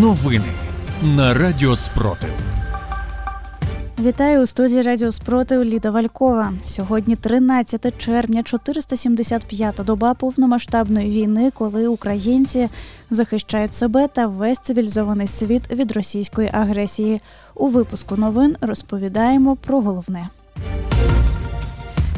Новини на Радіо Спротив. Вітаю у студії Радіо Спротив Ліда Валькова. Сьогодні 13 червня, 475-та доба повномасштабної війни, коли українці захищають себе та весь цивілізований світ від російської агресії. У випуску новин розповідаємо про головне.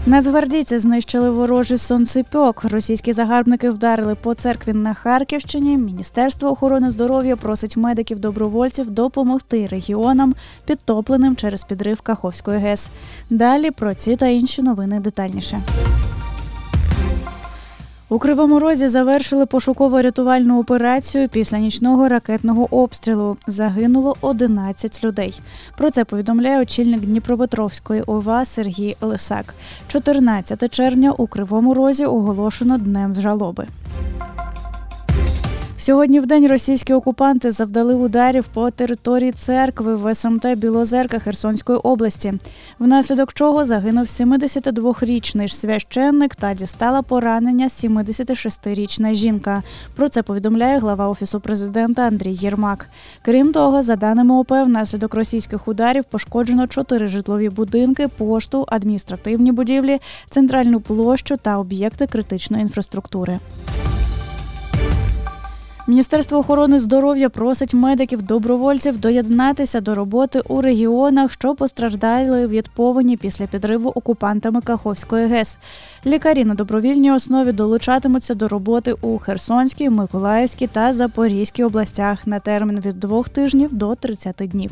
Нацгвардійці знищили ворожий сонцепьок. Російські загарбники вдарили по церкві на Харківщині. Міністерство охорони здоров'я просить медиків добровольців допомогти регіонам, підтопленим через підрив Каховської ГЕС. Далі про ці та інші новини детальніше. У Кривому Розі завершили пошуково-рятувальну операцію після нічного ракетного обстрілу. Загинуло 11 людей. Про це повідомляє очільник Дніпропетровської ОВА Сергій Лисак. 14 червня у Кривому Розі оголошено днем жалоби. Сьогодні в день російські окупанти завдали ударів по території церкви в СМТ Білозерка Херсонської області, внаслідок чого загинув 72-річний священник та дістала поранення 76-річна жінка. Про це повідомляє глава офісу президента Андрій Єрмак. Крім того, за даними ОП, внаслідок російських ударів пошкоджено чотири житлові будинки, пошту, адміністративні будівлі, центральну площу та об'єкти критичної інфраструктури. Міністерство охорони здоров'я просить медиків добровольців доєднатися до роботи у регіонах, що постраждали від повені після підриву окупантами Каховської ГЕС. Лікарі на добровільній основі долучатимуться до роботи у Херсонській, Миколаївській та Запорізькій областях на термін від двох тижнів до 30 днів.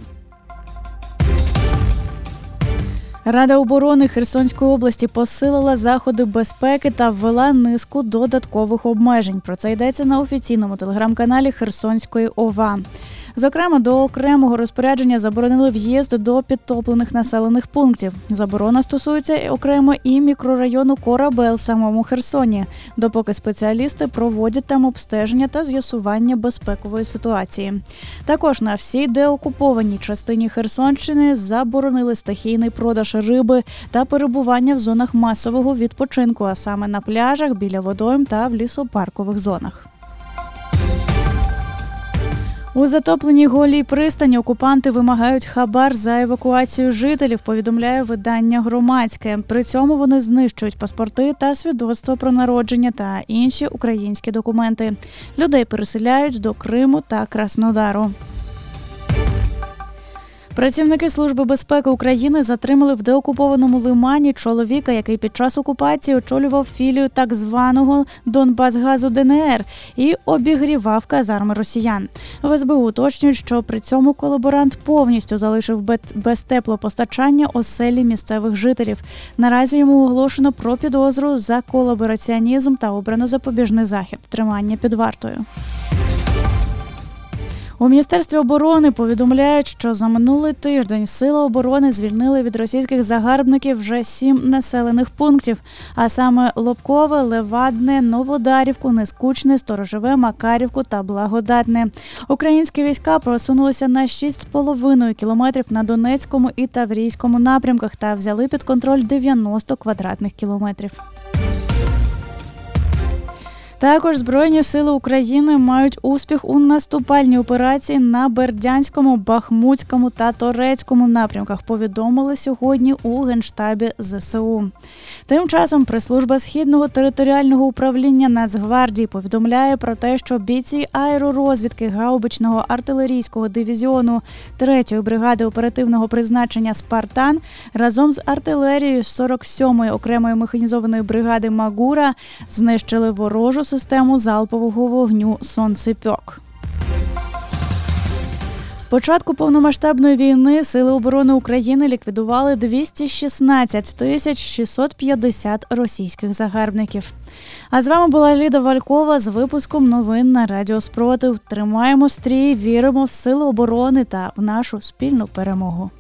Рада оборони Херсонської області посилила заходи безпеки та ввела низку додаткових обмежень. Про це йдеться на офіційному телеграм-каналі Херсонської ОВА. Зокрема, до окремого розпорядження заборонили в'їзд до підтоплених населених пунктів. Заборона стосується окремо і мікрорайону Корабел в самому Херсоні, допоки спеціалісти проводять там обстеження та з'ясування безпекової ситуації. Також на всій деокупованій частині Херсонщини заборонили стихійний продаж риби та перебування в зонах масового відпочинку, а саме на пляжах, біля водойм та в лісопаркових зонах. У затопленій голій пристані окупанти вимагають хабар за евакуацію жителів. Повідомляє видання громадське. При цьому вони знищують паспорти та свідоцтво про народження та інші українські документи. Людей переселяють до Криму та Краснодару. Працівники Служби безпеки України затримали в деокупованому лимані чоловіка, який під час окупації очолював філію так званого Донбасгазу ДНР і обігрівав казарми росіян. В СБУ уточнюють, що при цьому колаборант повністю залишив без теплопостачання оселі місцевих жителів. Наразі йому оголошено про підозру за колабораціонізм та обрано запобіжний захід тримання під вартою. У міністерстві оборони повідомляють, що за минулий тиждень сили оборони звільнили від російських загарбників вже сім населених пунктів, а саме Лобкове, Левадне, Новодарівку, Нескучне, Сторожеве, Макарівку та Благодатне. Українські війська просунулися на 6,5 кілометрів на Донецькому і Таврійському напрямках та взяли під контроль 90 квадратних кілометрів. Також Збройні сили України мають успіх у наступальній операції на Бердянському, Бахмутському та Торецькому напрямках. Повідомили сьогодні у генштабі ЗСУ. Тим часом прес-служба східного територіального управління Нацгвардії повідомляє про те, що бійці аеророзвідки гаубичного артилерійського дивізіону 3-ї бригади оперативного призначення Спартан разом з артилерією 47-ї окремої механізованої бригади Магура знищили ворожу систему залпового вогню Сонцепьок. Початку повномасштабної війни Сили оборони України ліквідували 216 тисяч 650 російських загарбників. А з вами була Ліда Валькова з випуском новин на Радіо Спротив. Тримаємо стрій, віримо в сили оборони та в нашу спільну перемогу.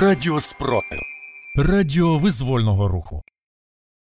Радіо Спротив. Радіо визвольного руху.